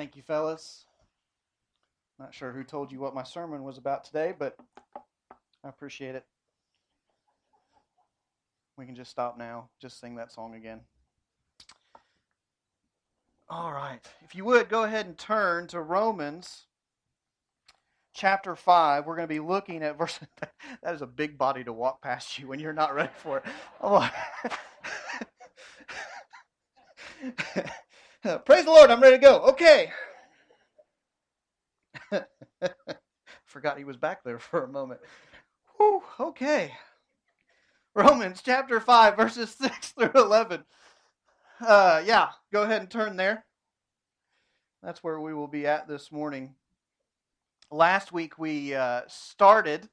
Thank you, fellas. Not sure who told you what my sermon was about today, but I appreciate it. We can just stop now. Just sing that song again. All right. If you would, go ahead and turn to Romans chapter 5. We're going to be looking at verse. that is a big body to walk past you when you're not ready for it. Oh. Praise the Lord, I'm ready to go. Okay. Forgot he was back there for a moment. Whew, okay. Romans chapter 5, verses 6 through 11. Uh, yeah, go ahead and turn there. That's where we will be at this morning. Last week we uh, started,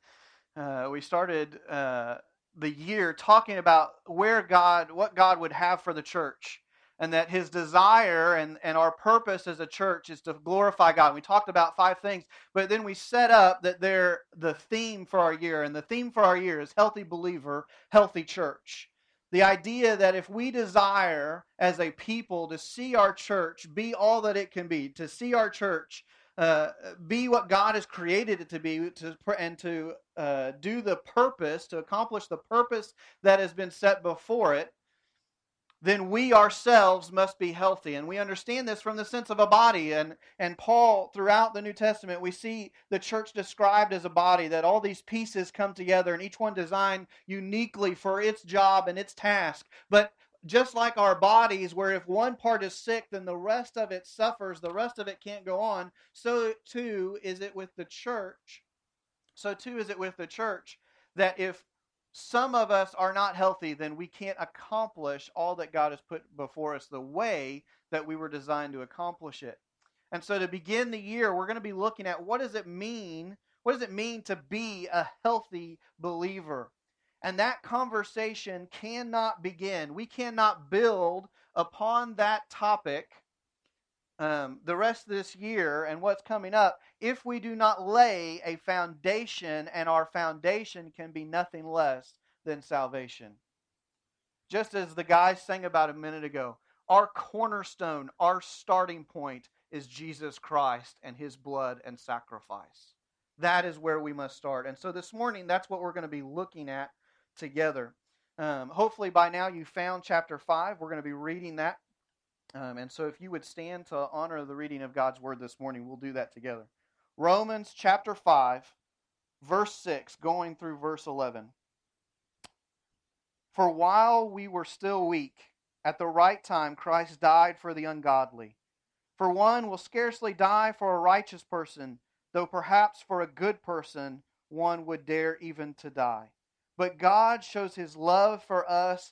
uh, we started uh, the year talking about where God, what God would have for the church and that his desire and, and our purpose as a church is to glorify God. We talked about five things, but then we set up that they're the theme for our year, and the theme for our year is healthy believer, healthy church. The idea that if we desire as a people to see our church be all that it can be, to see our church uh, be what God has created it to be, to, and to uh, do the purpose, to accomplish the purpose that has been set before it, then we ourselves must be healthy. And we understand this from the sense of a body. And, and Paul, throughout the New Testament, we see the church described as a body, that all these pieces come together and each one designed uniquely for its job and its task. But just like our bodies, where if one part is sick, then the rest of it suffers, the rest of it can't go on, so too is it with the church. So too is it with the church that if some of us are not healthy, then we can't accomplish all that God has put before us the way that we were designed to accomplish it. And so to begin the year, we're going to be looking at what does it mean? What does it mean to be a healthy believer? And that conversation cannot begin. We cannot build upon that topic um, the rest of this year and what's coming up if we do not lay a foundation, and our foundation can be nothing less than salvation. Just as the guy sang about a minute ago, our cornerstone, our starting point is Jesus Christ and his blood and sacrifice. That is where we must start. And so this morning, that's what we're going to be looking at together. Um, hopefully, by now, you found chapter 5. We're going to be reading that um, and so, if you would stand to honor the reading of God's word this morning, we'll do that together. Romans chapter 5, verse 6, going through verse 11. For while we were still weak, at the right time Christ died for the ungodly. For one will scarcely die for a righteous person, though perhaps for a good person one would dare even to die. But God shows his love for us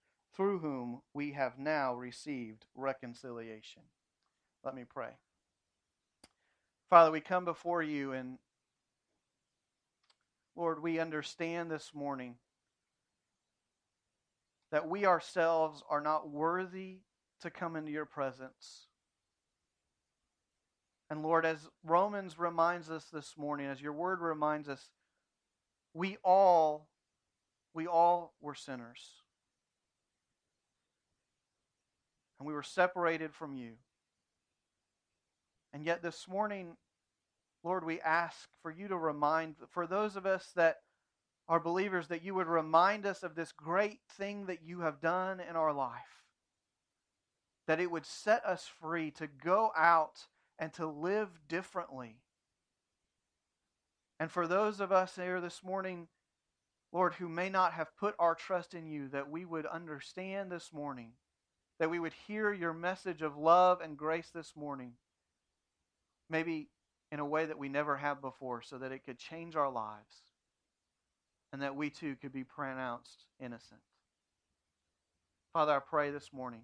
through whom we have now received reconciliation. Let me pray. Father, we come before you and Lord, we understand this morning that we ourselves are not worthy to come into your presence. And Lord, as Romans reminds us this morning, as your word reminds us, we all we all were sinners. And we were separated from you. And yet this morning, Lord, we ask for you to remind, for those of us that are believers, that you would remind us of this great thing that you have done in our life. That it would set us free to go out and to live differently. And for those of us here this morning Lord, who may not have put our trust in you, that we would understand this morning, that we would hear your message of love and grace this morning, maybe in a way that we never have before, so that it could change our lives and that we too could be pronounced innocent. Father, I pray this morning,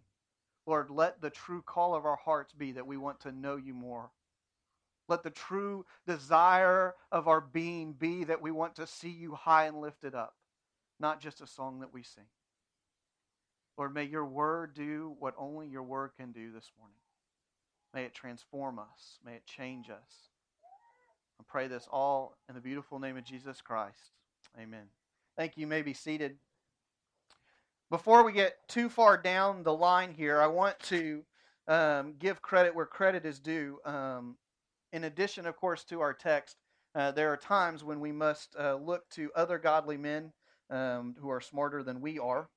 Lord, let the true call of our hearts be that we want to know you more. Let the true desire of our being be that we want to see you high and lifted up, not just a song that we sing. Lord, may your word do what only your word can do this morning. May it transform us. May it change us. I pray this all in the beautiful name of Jesus Christ. Amen. Thank you. You may be seated. Before we get too far down the line here, I want to um, give credit where credit is due. Um, in addition, of course, to our text, uh, there are times when we must uh, look to other godly men um, who are smarter than we are.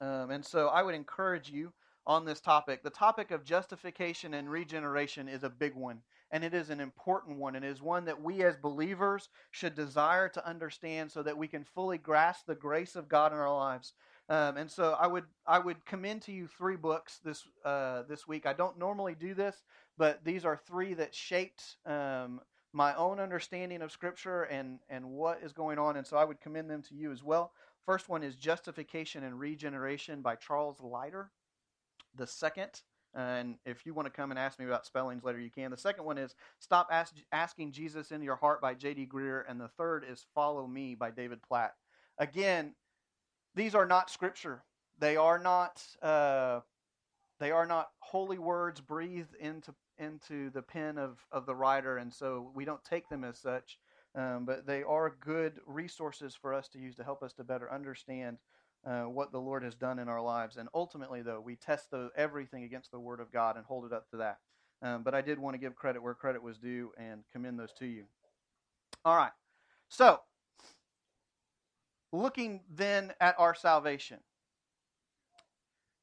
Um, and so I would encourage you on this topic. The topic of justification and regeneration is a big one, and it is an important one, and is one that we as believers should desire to understand so that we can fully grasp the grace of God in our lives. Um, and so I would I would commend to you three books this uh, this week. I don't normally do this, but these are three that shaped um, my own understanding of Scripture and and what is going on. And so I would commend them to you as well. First one is Justification and Regeneration by Charles Leiter. The second, and if you want to come and ask me about spellings later, you can. The second one is Stop ask, Asking Jesus into Your Heart by J.D. Greear. And the third is Follow Me by David Platt. Again, these are not scripture. They are not. Uh, they are not holy words breathed into into the pen of, of the writer, and so we don't take them as such. Um, but they are good resources for us to use to help us to better understand uh, what the Lord has done in our lives. And ultimately, though, we test the, everything against the Word of God and hold it up to that. Um, but I did want to give credit where credit was due and commend those to you. All right. So, looking then at our salvation.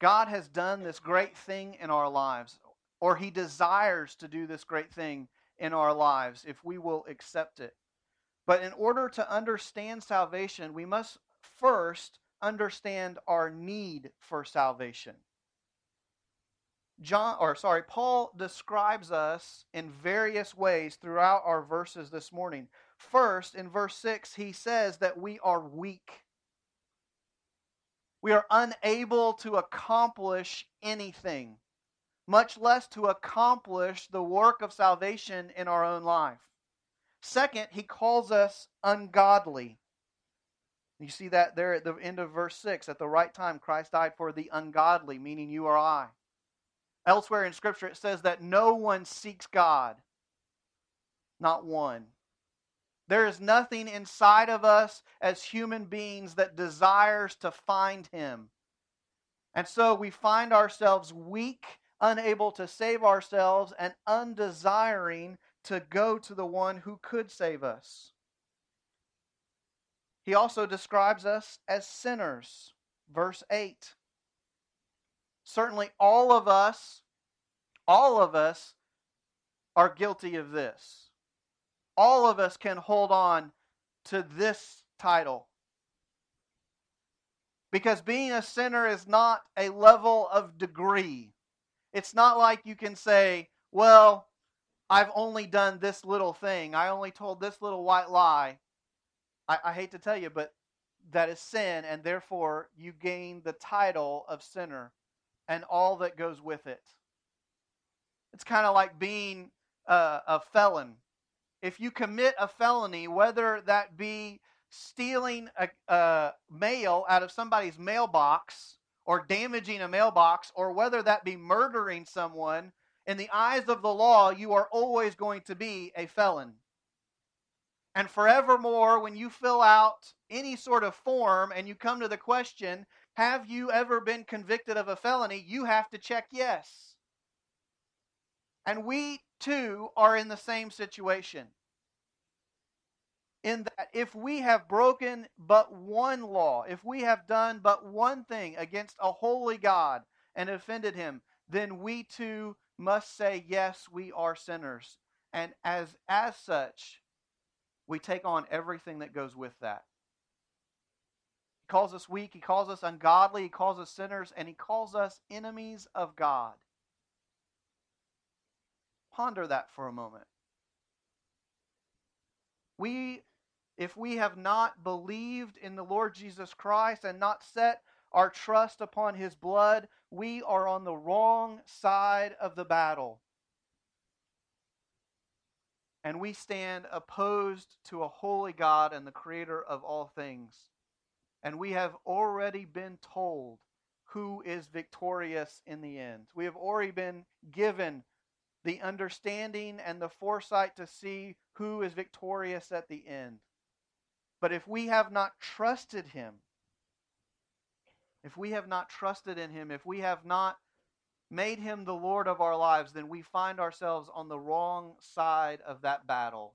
God has done this great thing in our lives, or He desires to do this great thing in our lives if we will accept it. But in order to understand salvation, we must first understand our need for salvation. John or sorry, Paul describes us in various ways throughout our verses this morning. First, in verse 6, he says that we are weak. We are unable to accomplish anything, much less to accomplish the work of salvation in our own life. Second, he calls us ungodly. You see that there at the end of verse 6. At the right time, Christ died for the ungodly, meaning you or I. Elsewhere in Scripture, it says that no one seeks God. Not one. There is nothing inside of us as human beings that desires to find Him. And so we find ourselves weak, unable to save ourselves, and undesiring to go to the one who could save us. He also describes us as sinners. Verse 8. Certainly, all of us, all of us are guilty of this. All of us can hold on to this title. Because being a sinner is not a level of degree. It's not like you can say, well, I've only done this little thing. I only told this little white lie. I, I hate to tell you, but that is sin, and therefore you gain the title of sinner and all that goes with it. It's kind of like being a, a felon. If you commit a felony, whether that be stealing a, a mail out of somebody's mailbox or damaging a mailbox, or whether that be murdering someone in the eyes of the law, you are always going to be a felon. And forevermore, when you fill out any sort of form and you come to the question, Have you ever been convicted of a felony? you have to check yes. And we too are in the same situation. In that, if we have broken but one law, if we have done but one thing against a holy God and offended him, then we too must say, yes, we are sinners. And as, as such, we take on everything that goes with that. He calls us weak, he calls us ungodly, he calls us sinners, and he calls us enemies of God. Ponder that for a moment. We, if we have not believed in the Lord Jesus Christ and not set our trust upon his blood, we are on the wrong side of the battle. and we stand opposed to a holy God and the creator of all things. And we have already been told who is victorious in the end. We have already been given the understanding and the foresight to see who is victorious at the end. But if we have not trusted him, if we have not trusted in him, if we have not made him the Lord of our lives, then we find ourselves on the wrong side of that battle.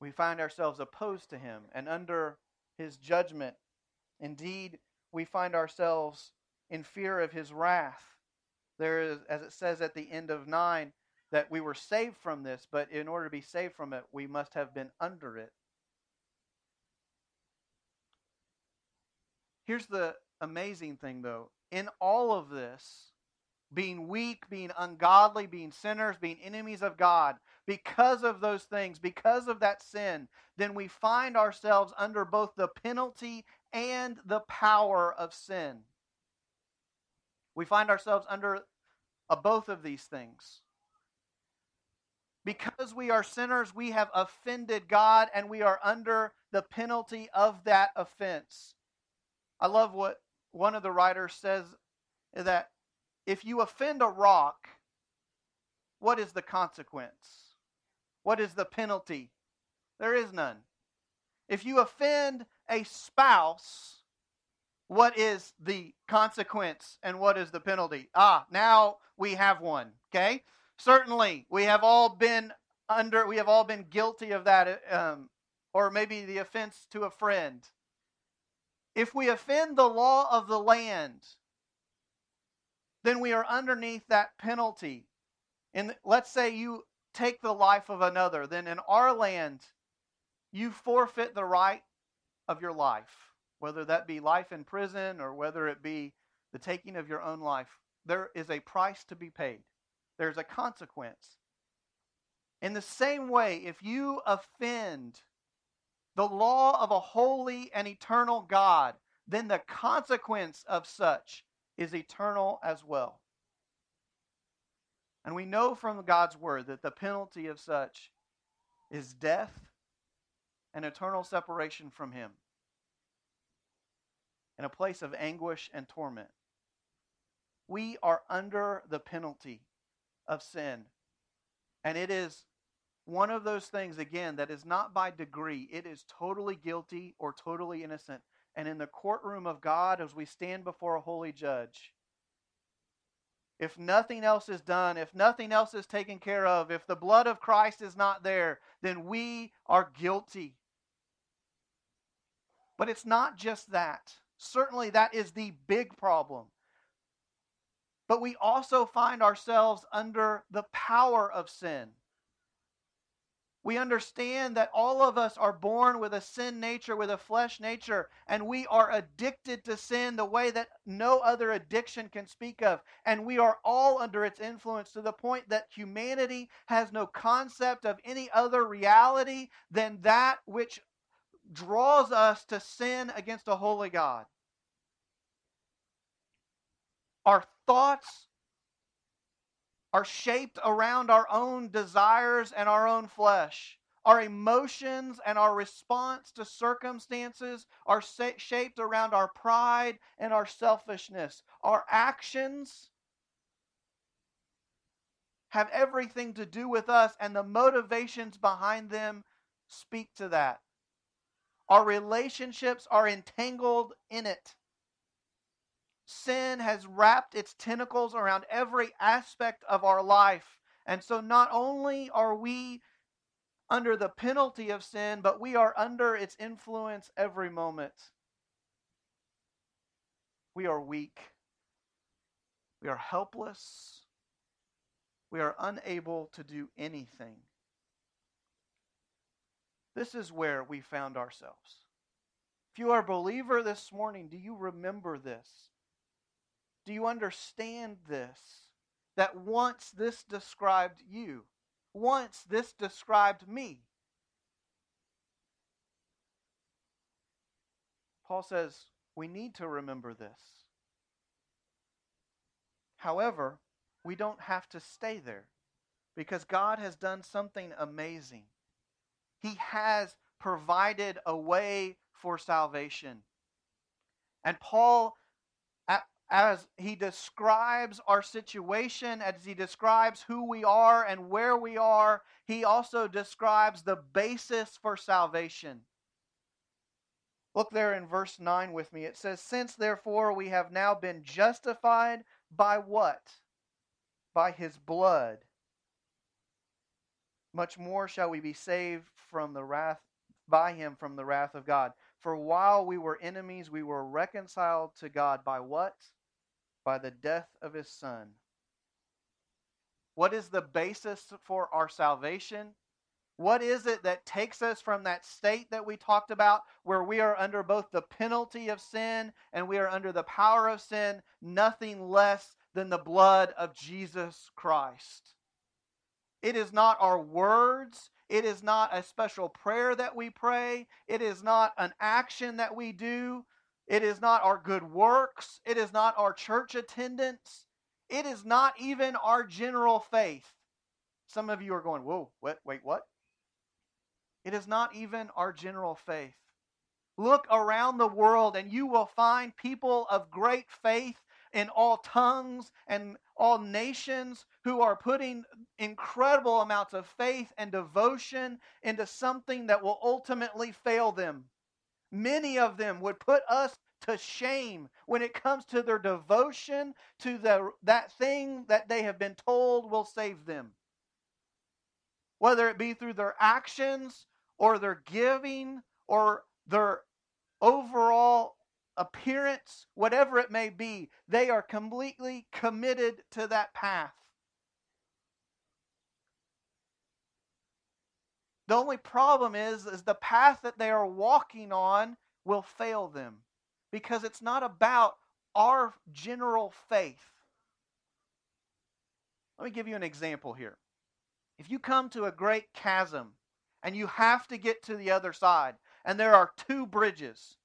We find ourselves opposed to him and under his judgment. Indeed, we find ourselves in fear of his wrath. There is, as it says at the end of 9, that we were saved from this, but in order to be saved from it, we must have been under it. Here's the amazing thing, though. In all of this, being weak, being ungodly, being sinners, being enemies of God, because of those things, because of that sin, then we find ourselves under both the penalty and the power of sin. We find ourselves under uh, both of these things. Because we are sinners, we have offended God and we are under the penalty of that offense. I love what one of the writers says that if you offend a rock, what is the consequence? What is the penalty? There is none. If you offend a spouse, what is the consequence and what is the penalty? Ah, now we have one. Okay? Certainly, we have all been under, we have all been guilty of that, um, or maybe the offense to a friend. If we offend the law of the land, then we are underneath that penalty. And let's say you take the life of another, then in our land, you forfeit the right of your life, whether that be life in prison or whether it be the taking of your own life. There is a price to be paid, there's a consequence. In the same way, if you offend the law of a holy and eternal God, then the consequence of such is eternal as well. And we know from God's word that the penalty of such is death and eternal separation from Him in a place of anguish and torment. We are under the penalty of sin. And it is one of those things, again, that is not by degree. It is totally guilty or totally innocent. And in the courtroom of God, as we stand before a holy judge, if nothing else is done, if nothing else is taken care of, if the blood of Christ is not there, then we are guilty. But it's not just that. Certainly, that is the big problem. But we also find ourselves under the power of sin. We understand that all of us are born with a sin nature, with a flesh nature, and we are addicted to sin the way that no other addiction can speak of. And we are all under its influence to the point that humanity has no concept of any other reality than that which draws us to sin against a holy God. Our thoughts are shaped around our own desires and our own flesh. Our emotions and our response to circumstances are shaped around our pride and our selfishness. Our actions have everything to do with us, and the motivations behind them speak to that. Our relationships are entangled in it. Sin has wrapped its tentacles around every aspect of our life. And so not only are we under the penalty of sin, but we are under its influence every moment. We are weak. We are helpless. We are unable to do anything. This is where we found ourselves. If you are a believer this morning, do you remember this? Do you understand this? That once this described you, once this described me. Paul says we need to remember this. However, we don't have to stay there because God has done something amazing. He has provided a way for salvation. And Paul, as he describes our situation, as he describes who we are and where we are, he also describes the basis for salvation. Look there in verse 9 with me. It says, Since therefore we have now been justified by what? By his blood much more shall we be saved from the wrath by him from the wrath of God. For while we were enemies, we were reconciled to God by what? By the death of his son. What is the basis for our salvation? What is it that takes us from that state that we talked about, where we are under both the penalty of sin and we are under the power of sin, nothing less than the blood of Jesus Christ? It is not our words. It is not a special prayer that we pray. It is not an action that we do. It is not our good works. It is not our church attendance. It is not even our general faith. Some of you are going, whoa, what, wait, what? It is not even our general faith. Look around the world and you will find people of great faith in all tongues and all nations who are putting incredible amounts of faith and devotion into something that will ultimately fail them. Many of them would put us to shame when it comes to their devotion to the, that thing that they have been told will save them. Whether it be through their actions or their giving or their overall appearance, whatever it may be, they are completely committed to that path. The only problem is, is the path that they are walking on will fail them because it's not about our general faith. Let me give you an example here. If you come to a great chasm and you have to get to the other side, and there are two bridges,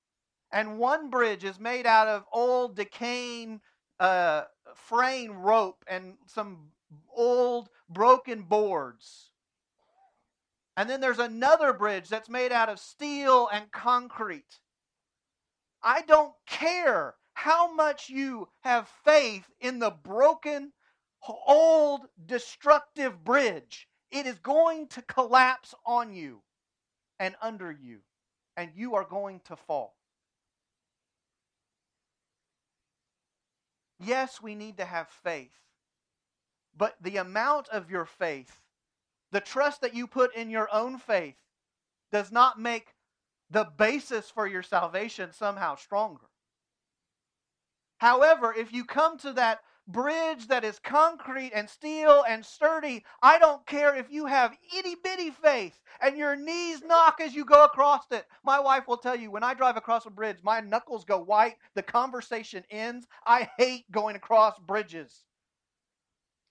and one bridge is made out of old decaying uh, frame rope and some old broken boards. And then there's another bridge that's made out of steel and concrete. I don't care how much you have faith in the broken, old, destructive bridge. It is going to collapse on you and under you, and you are going to fall. Yes, we need to have faith. But the amount of your faith, the trust that you put in your own faith, does not make the basis for your salvation somehow stronger. However, if you come to that bridge that is concrete and steel and sturdy. I don't care if you have itty bitty faith and your knees knock as you go across it. My wife will tell you when I drive across a bridge, my knuckles go white, the conversation ends. I hate going across bridges.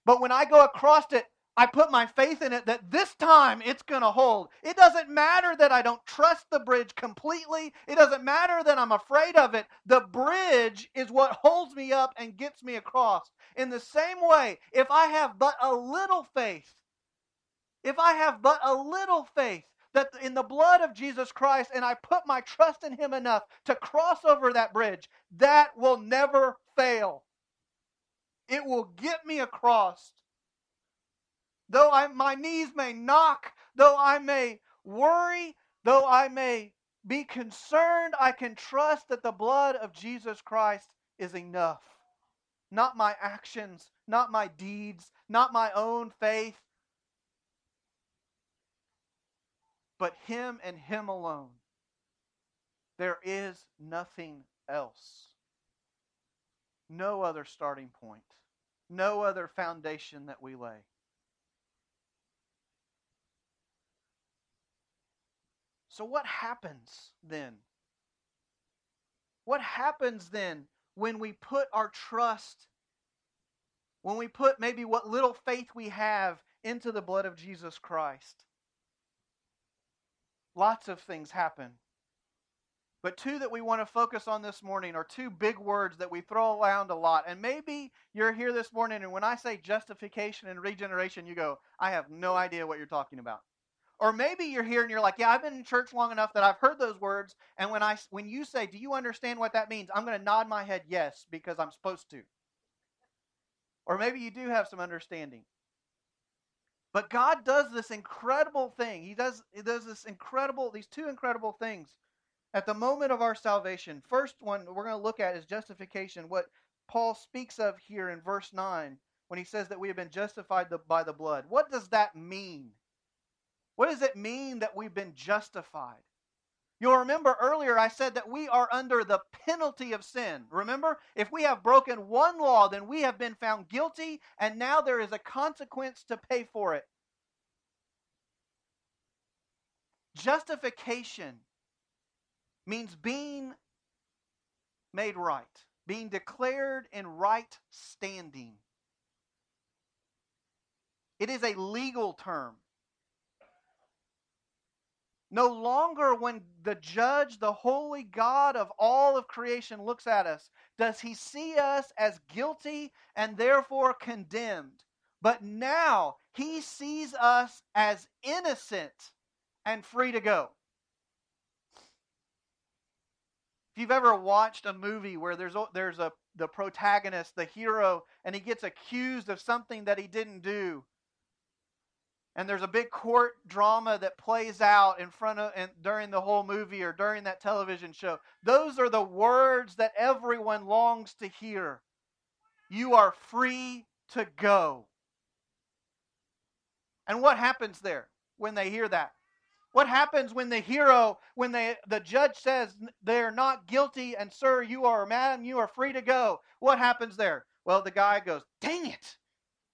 But when I go across it, I put my faith in it that this time it's going to hold. It doesn't matter that I don't trust the bridge completely. It doesn't matter that I'm afraid of it. The bridge is what holds me up and gets me across. In the same way, if I have but a little faith, if I have but a little faith that in the blood of Jesus Christ and I put my trust in Him enough to cross over that bridge, that will never fail. It will get me across though I, my knees may knock, though I may worry, though I may be concerned, I can trust that the blood of Jesus Christ is enough. Not my actions, not my deeds, not my own faith, but Him and Him alone. There is nothing else. No other starting point, no other foundation that we lay. So, what happens then? What happens then when we put our trust, when we put maybe what little faith we have into the blood of Jesus Christ? Lots of things happen. But two that we want to focus on this morning are two big words that we throw around a lot. And maybe you're here this morning, and when I say justification and regeneration, you go, I have no idea what you're talking about. Or maybe you're here and you're like, yeah, I've been in church long enough that I've heard those words, and when I when you say, "Do you understand what that means?" I'm going to nod my head yes because I'm supposed to. Or maybe you do have some understanding. But God does this incredible thing. He does he does this incredible these two incredible things at the moment of our salvation. First one we're going to look at is justification. What Paul speaks of here in verse 9 when he says that we have been justified by the blood. What does that mean? What does it mean that we've been justified? You'll remember earlier I said that we are under the penalty of sin. Remember? If we have broken one law, then we have been found guilty, and now there is a consequence to pay for it. Justification means being made right, being declared in right standing. It is a legal term. No longer, when the judge, the holy God of all of creation, looks at us, does he see us as guilty and therefore condemned. But now he sees us as innocent and free to go. If you've ever watched a movie where there's a, there's a the protagonist, the hero, and he gets accused of something that he didn't do, and there's a big court drama that plays out in front of and during the whole movie or during that television show. Those are the words that everyone longs to hear. You are free to go. And what happens there when they hear that? What happens when the hero when they, the judge says they're not guilty and sir you are mad and you are free to go. What happens there? Well the guy goes dang it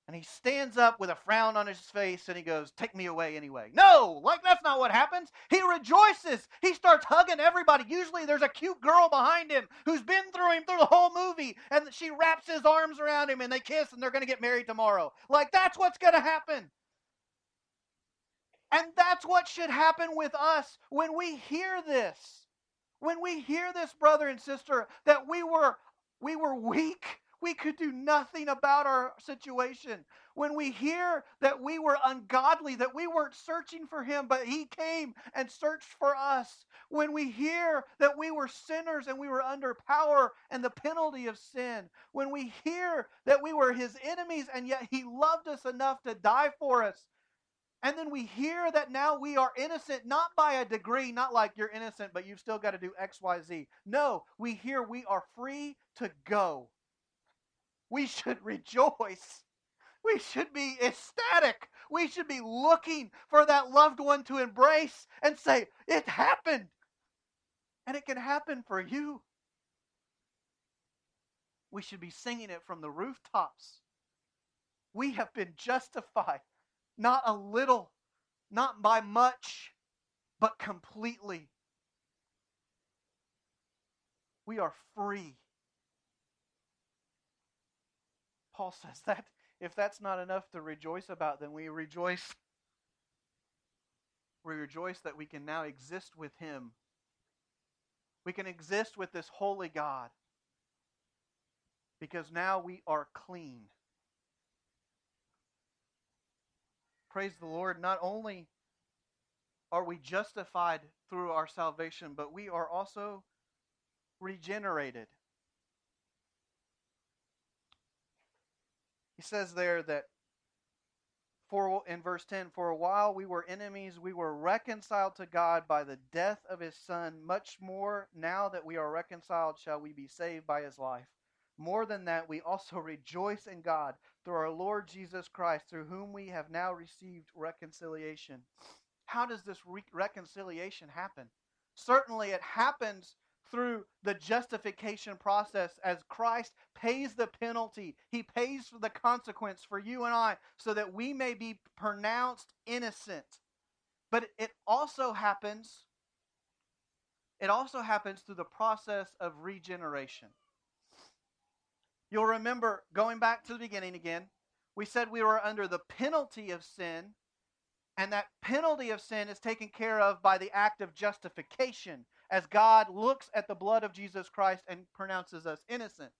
and he stands up with a frown on his face and he goes, Take me away anyway. No, like that's not what happens. He rejoices. He starts hugging everybody. Usually there's a cute girl behind him who's been through him through the whole movie and she wraps his arms around him and they kiss and they're going to get married tomorrow. Like that's what's going to happen. And that's what should happen with us when we hear this. When we hear this, brother and sister, that we were we were weak we could do nothing about our situation. When we hear that we were ungodly, that we weren't searching for Him, but He came and searched for us. When we hear that we were sinners and we were under power and the penalty of sin. When we hear that we were His enemies and yet He loved us enough to die for us. And then we hear that now we are innocent, not by a degree, not like you're innocent, but you've still got to do X, Y, Z. No, we hear we are free to go we should rejoice. We should be ecstatic. We should be looking for that loved one to embrace and say, It happened. And it can happen for you. We should be singing it from the rooftops. We have been justified, not a little, not by much, but completely. We are free Paul says that if that's not enough to rejoice about, then we rejoice. We rejoice that we can now exist with Him. We can exist with this holy God because now we are clean. Praise the Lord. Not only are we justified through our salvation, but we are also regenerated. He says there that for in verse 10 for a while we were enemies we were reconciled to God by the death of his son. Much more now that we are reconciled shall we be saved by his life. More than that we also rejoice in God through our Lord Jesus Christ through whom we have now received reconciliation. How does this re- reconciliation happen? Certainly it happens through the justification process as Christ pays the penalty. He pays for the consequence for you and I so that we may be pronounced innocent. But it also happens it also happens through the process of regeneration. You'll remember going back to the beginning again, we said we were under the penalty of sin, and that penalty of sin is taken care of by the act of justification as God looks at the blood of Jesus Christ and pronounces us innocent.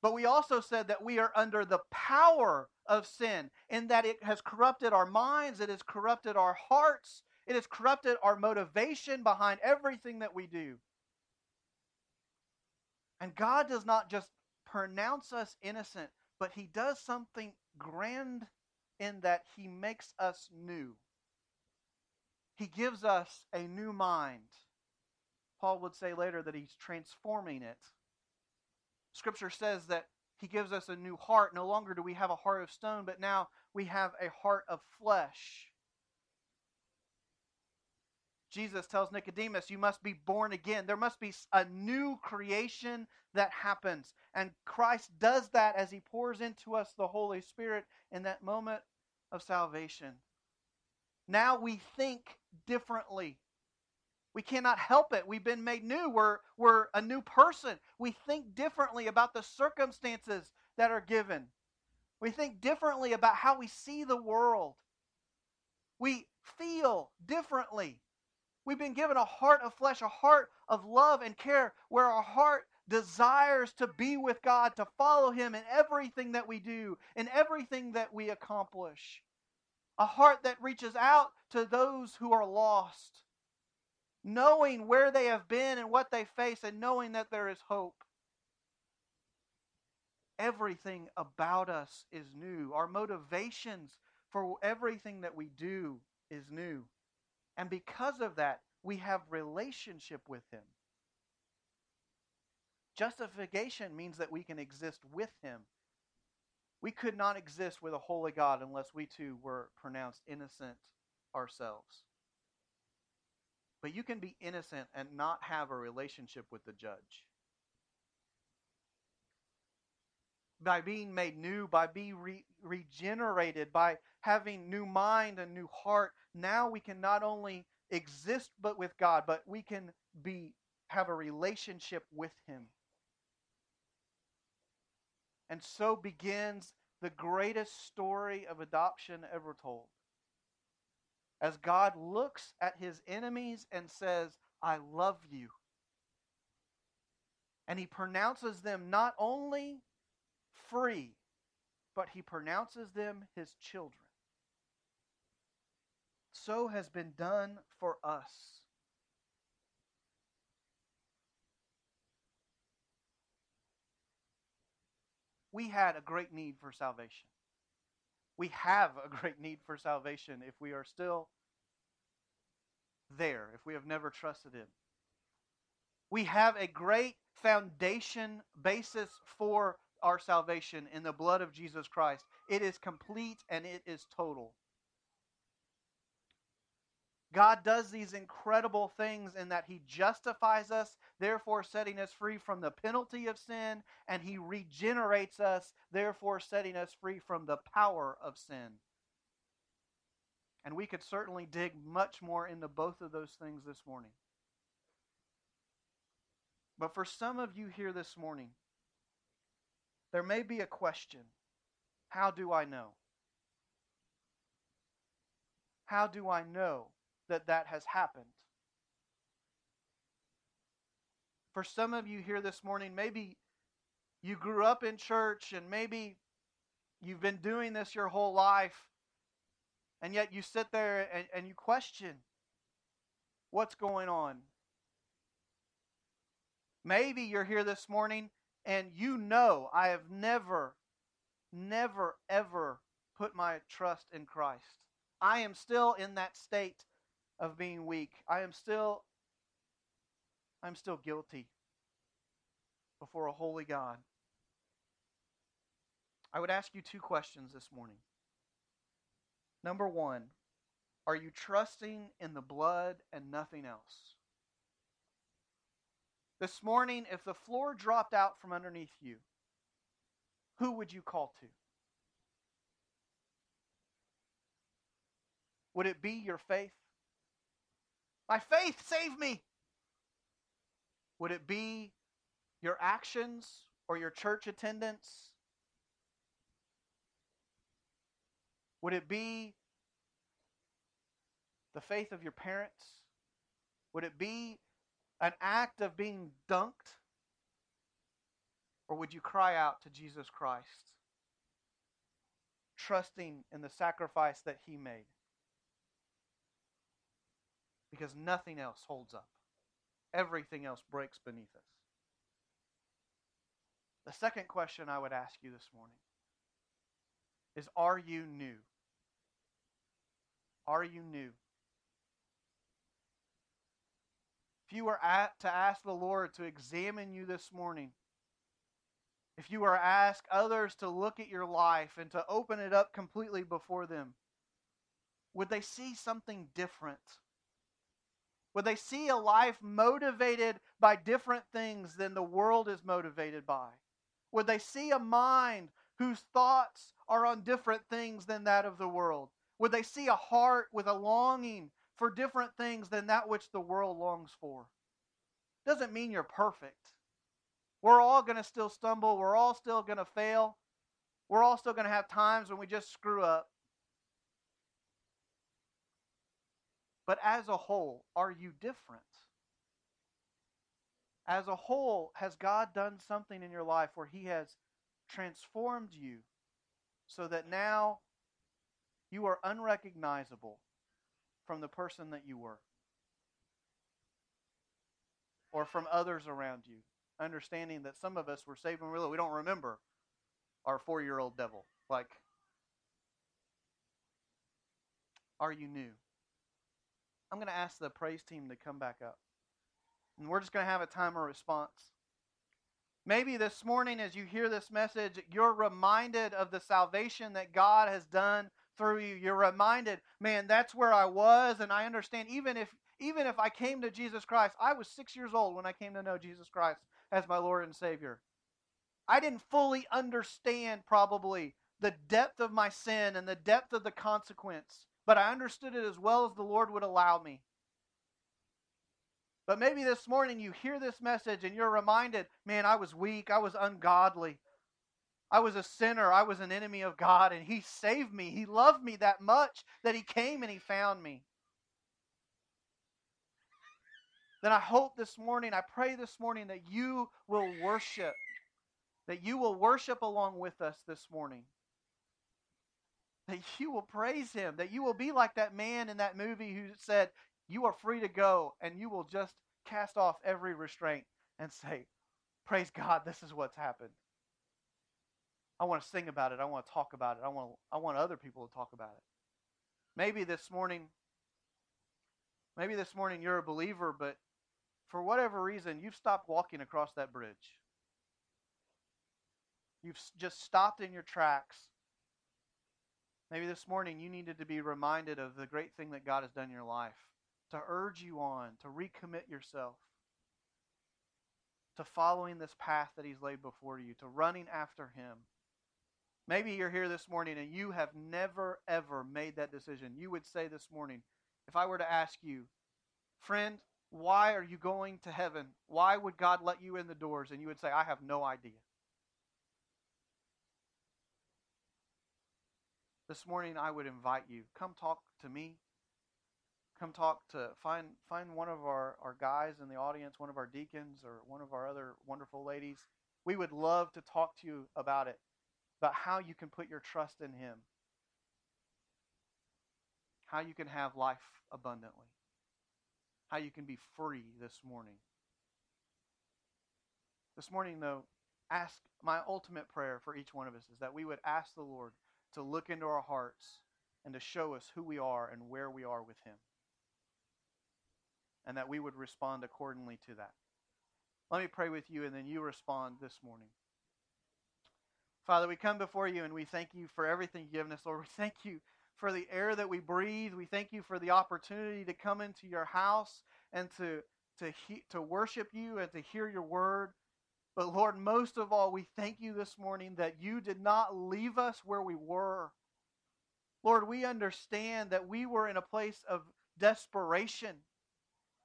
But we also said that we are under the power of sin, in that it has corrupted our minds, it has corrupted our hearts, it has corrupted our motivation behind everything that we do. And God does not just pronounce us innocent, but He does something grand in that He makes us new. He gives us a new mind. Paul would say later that He's transforming it. Scripture says that He gives us a new heart. No longer do we have a heart of stone, but now we have a heart of flesh. Jesus tells Nicodemus, You must be born again. There must be a new creation that happens. And Christ does that as he pours into us the Holy Spirit in that moment of salvation. Now we think differently. We cannot help it. We've been made new. We're, we're a new person. We think differently about the circumstances that are given. We think differently about how we see the world. We feel differently. We've been given a heart of flesh, a heart of love and care, where our heart desires to be with God, to follow Him in everything that we do, in everything that we accomplish. A heart that reaches out to those who are lost, knowing where they have been and what they face, and knowing that there is hope. Everything about us is new. Our motivations for everything that we do is new. And because of that, we have relationship with him. Justification means that we can exist with him. We could not exist with a holy God unless we too were pronounced innocent ourselves. But you can be innocent and not have a relationship with the judge. By being made new, by being re- regenerated, by having new mind and new heart, now we can not only exist but with God, but we can be have a relationship with him. And so begins the greatest story of adoption ever told. As God looks at his enemies and says, I love you. And he pronounces them not only free, but he pronounces them his children so has been done for us. We had a great need for salvation. We have a great need for salvation if we are still there, if we have never trusted Him. We have a great foundation basis for our salvation in the blood of Jesus Christ. It is complete and it is total. God does these incredible things in that He justifies us, therefore setting us free from the penalty of sin, and He regenerates us, therefore setting us free from the power of sin. And we could certainly dig much more into both of those things this morning. But for some of you here this morning, there may be a question How do I know? How do I know that that has happened. For some of you here this morning, maybe you grew up in church and maybe you've been doing this your whole life, and yet you sit there and, and you question what's going on. Maybe you're here this morning and you know I have never, never, ever put my trust in Christ. I am still in that state of being weak. I am still I'm still guilty before a holy God. I would ask you two questions this morning. Number 1, are you trusting in the blood and nothing else? This morning, if the floor dropped out from underneath you, who would you call to? Would it be your faith? My faith saved me. Would it be your actions or your church attendance? Would it be the faith of your parents? Would it be an act of being dunked? Or would you cry out to Jesus Christ, trusting in the sacrifice that he made? Because nothing else holds up, everything else breaks beneath us. The second question I would ask you this morning is Are you new? Are you new? If you were at, to ask the Lord to examine you this morning, if you were ask others to look at your life and to open it up completely before them, would they see something different? Would they see a life motivated by different things than the world is motivated by? Would they see a mind whose thoughts are on different things than that of the world? Would they see a heart with a longing for different things than that which the world longs for? Doesn't mean you're perfect. We're all going to still stumble. We're all still going to fail. We're all still going to have times when we just screw up. But as a whole, are you different? As a whole, has God done something in your life where He has transformed you so that now you are unrecognizable from the person that you were or from others around you? Understanding that some of us were saved when really we don't remember our four year old devil. Like, are you new? I'm going to ask the praise team to come back up. And we're just going to have a time of response. Maybe this morning, as you hear this message, you're reminded of the salvation that God has done through you. You're reminded, man, that's where I was, and I understand. Even if even if I came to Jesus Christ, I was six years old when I came to know Jesus Christ as my Lord and Savior. I didn't fully understand probably the depth of my sin and the depth of the consequence, but I understood it as well as the Lord would allow me. But maybe this morning you hear this message and you're reminded, man, I was weak, I was ungodly. I was a sinner, I was an enemy of God, and He saved me. He loved me that much that He came and He found me. Then I hope this morning, I pray this morning that you will worship, that you will worship along with us this morning that you will praise him, that you will be like that man in that movie who said, You are free to go, and you will just cast off every restraint and say, Praise God, this is what's happened. I want to sing about it. I want to talk about it. I want, I want other people to talk about it. Maybe this morning, maybe this morning you're a believer, but for whatever reason, you've stopped walking across that bridge. You've just stopped in your tracks Maybe this morning you needed to be reminded of the great thing that God has done in your life, to urge you on, to recommit yourself to following this path that He's laid before you, to running after Him. Maybe you're here this morning and you have never, ever made that decision. You would say this morning, if I were to ask you, friend, why are you going to heaven? Why would God let you in the doors? And you would say, I have no idea. This morning I would invite you come talk to me. Come talk to find find one of our, our guys in the audience, one of our deacons or one of our other wonderful ladies. We would love to talk to you about it, about how you can put your trust in him. How you can have life abundantly. How you can be free this morning. This morning, though, ask my ultimate prayer for each one of us is that we would ask the Lord to look into our hearts and to show us who we are and where we are with Him. And that we would respond accordingly to that. Let me pray with you, and then you respond this morning. Father, we come before you and we thank you for everything you've given us, Lord. We thank you for the air that we breathe. We thank you for the opportunity to come into your house and to, to, he, to worship you and to hear your word. But Lord, most of all, we thank you this morning that you did not leave us where we were. Lord, we understand that we were in a place of desperation.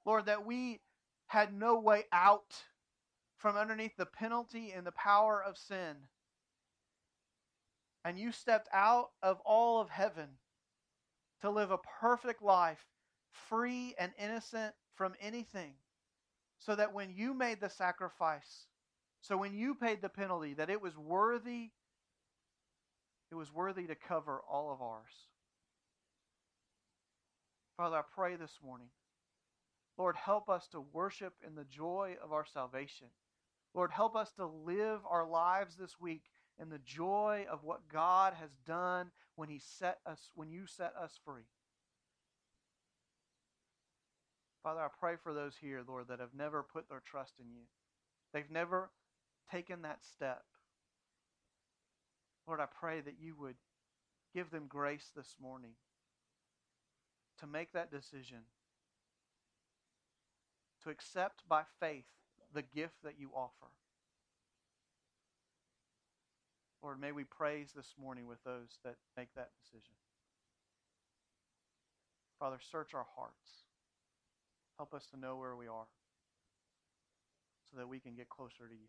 Lord, that we had no way out from underneath the penalty and the power of sin. And you stepped out of all of heaven to live a perfect life, free and innocent from anything so that when you made the sacrifice, so when you paid the penalty, that it was worthy, it was worthy to cover all of ours. Father, I pray this morning, Lord, help us to worship in the joy of our salvation. Lord, help us to live our lives this week in the joy of what God has done when He set us, when you set us free. Father, I pray for those here, Lord, that have never put their trust in you. They've never taken that step. Lord, I pray that you would give them grace this morning to make that decision, to accept by faith the gift that you offer. Lord, may we praise this morning with those that make that decision. Father, search our hearts. Help us to know where we are so that we can get closer to you.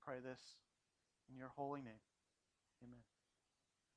Pray this in your holy name. Amen.